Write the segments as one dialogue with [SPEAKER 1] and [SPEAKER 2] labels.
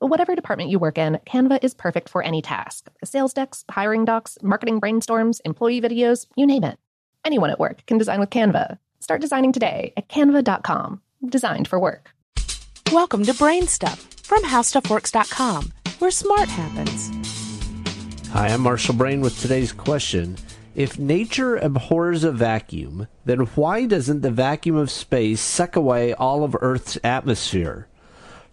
[SPEAKER 1] Whatever department you work in, Canva is perfect for any task sales decks, hiring docs, marketing brainstorms, employee videos, you name it. Anyone at work can design with Canva. Start designing today at canva.com. Designed for work.
[SPEAKER 2] Welcome to Brain Stuff from HowStuffWorks.com, where smart happens.
[SPEAKER 3] Hi, I'm Marshall Brain with today's question. If nature abhors a vacuum, then why doesn't the vacuum of space suck away all of Earth's atmosphere?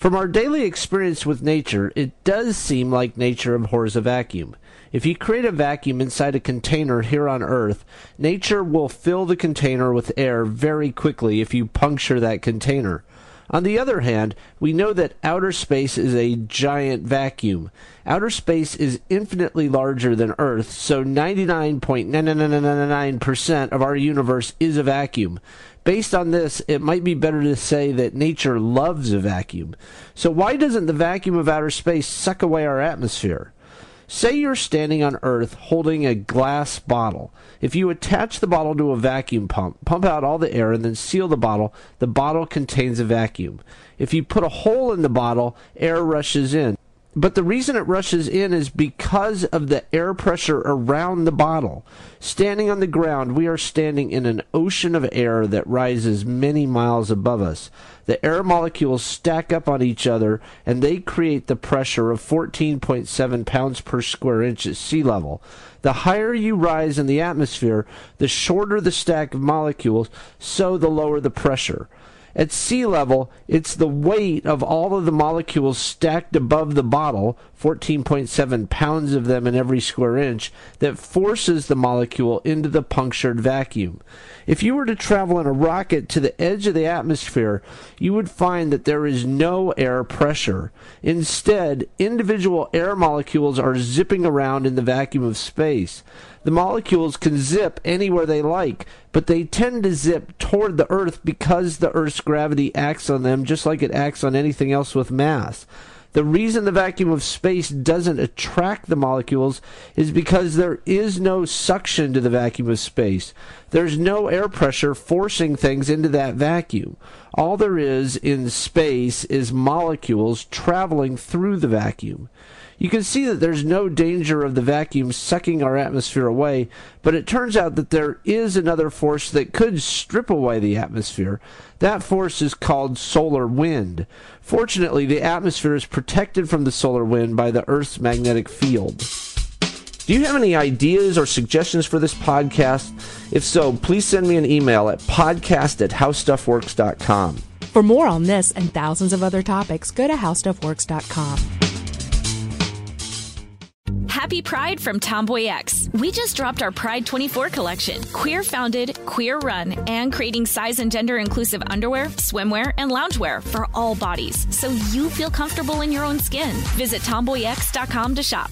[SPEAKER 3] From our daily experience with nature, it does seem like nature abhors a vacuum. If you create a vacuum inside a container here on Earth, nature will fill the container with air very quickly if you puncture that container. On the other hand, we know that outer space is a giant vacuum. Outer space is infinitely larger than Earth, so 99.99999% of our universe is a vacuum. Based on this, it might be better to say that nature loves a vacuum. So why doesn't the vacuum of outer space suck away our atmosphere? Say you're standing on Earth holding a glass bottle. If you attach the bottle to a vacuum pump, pump out all the air, and then seal the bottle, the bottle contains a vacuum. If you put a hole in the bottle, air rushes in. But the reason it rushes in is because of the air pressure around the bottle. Standing on the ground, we are standing in an ocean of air that rises many miles above us. The air molecules stack up on each other and they create the pressure of 14.7 pounds per square inch at sea level. The higher you rise in the atmosphere, the shorter the stack of molecules, so the lower the pressure. At sea level, it's the weight of all of the molecules stacked above the bottle, 14.7 pounds of them in every square inch, that forces the molecule into the punctured vacuum. If you were to travel in a rocket to the edge of the atmosphere, you would find that there is no air pressure. Instead, individual air molecules are zipping around in the vacuum of space. The molecules can zip anywhere they like, but they tend to zip toward the Earth because the Earth's gravity acts on them just like it acts on anything else with mass. The reason the vacuum of space doesn't attract the molecules is because there is no suction to the vacuum of space. There's no air pressure forcing things into that vacuum. All there is in space is molecules traveling through the vacuum. You can see that there's no danger of the vacuum sucking our atmosphere away, but it turns out that there is another force that could strip away the atmosphere. That force is called solar wind. Fortunately, the atmosphere is protected from the solar wind by the Earth's magnetic field. Do you have any ideas or suggestions for this podcast? If so, please send me an email at podcast at howstuffworks.com.
[SPEAKER 2] For more on this and thousands of other topics, go to howstuffworks.com.
[SPEAKER 4] Happy Pride from Tomboy X. We just dropped our Pride 24 collection. Queer founded, queer run, and creating size and gender inclusive underwear, swimwear, and loungewear for all bodies so you feel comfortable in your own skin. Visit tomboyx.com to shop.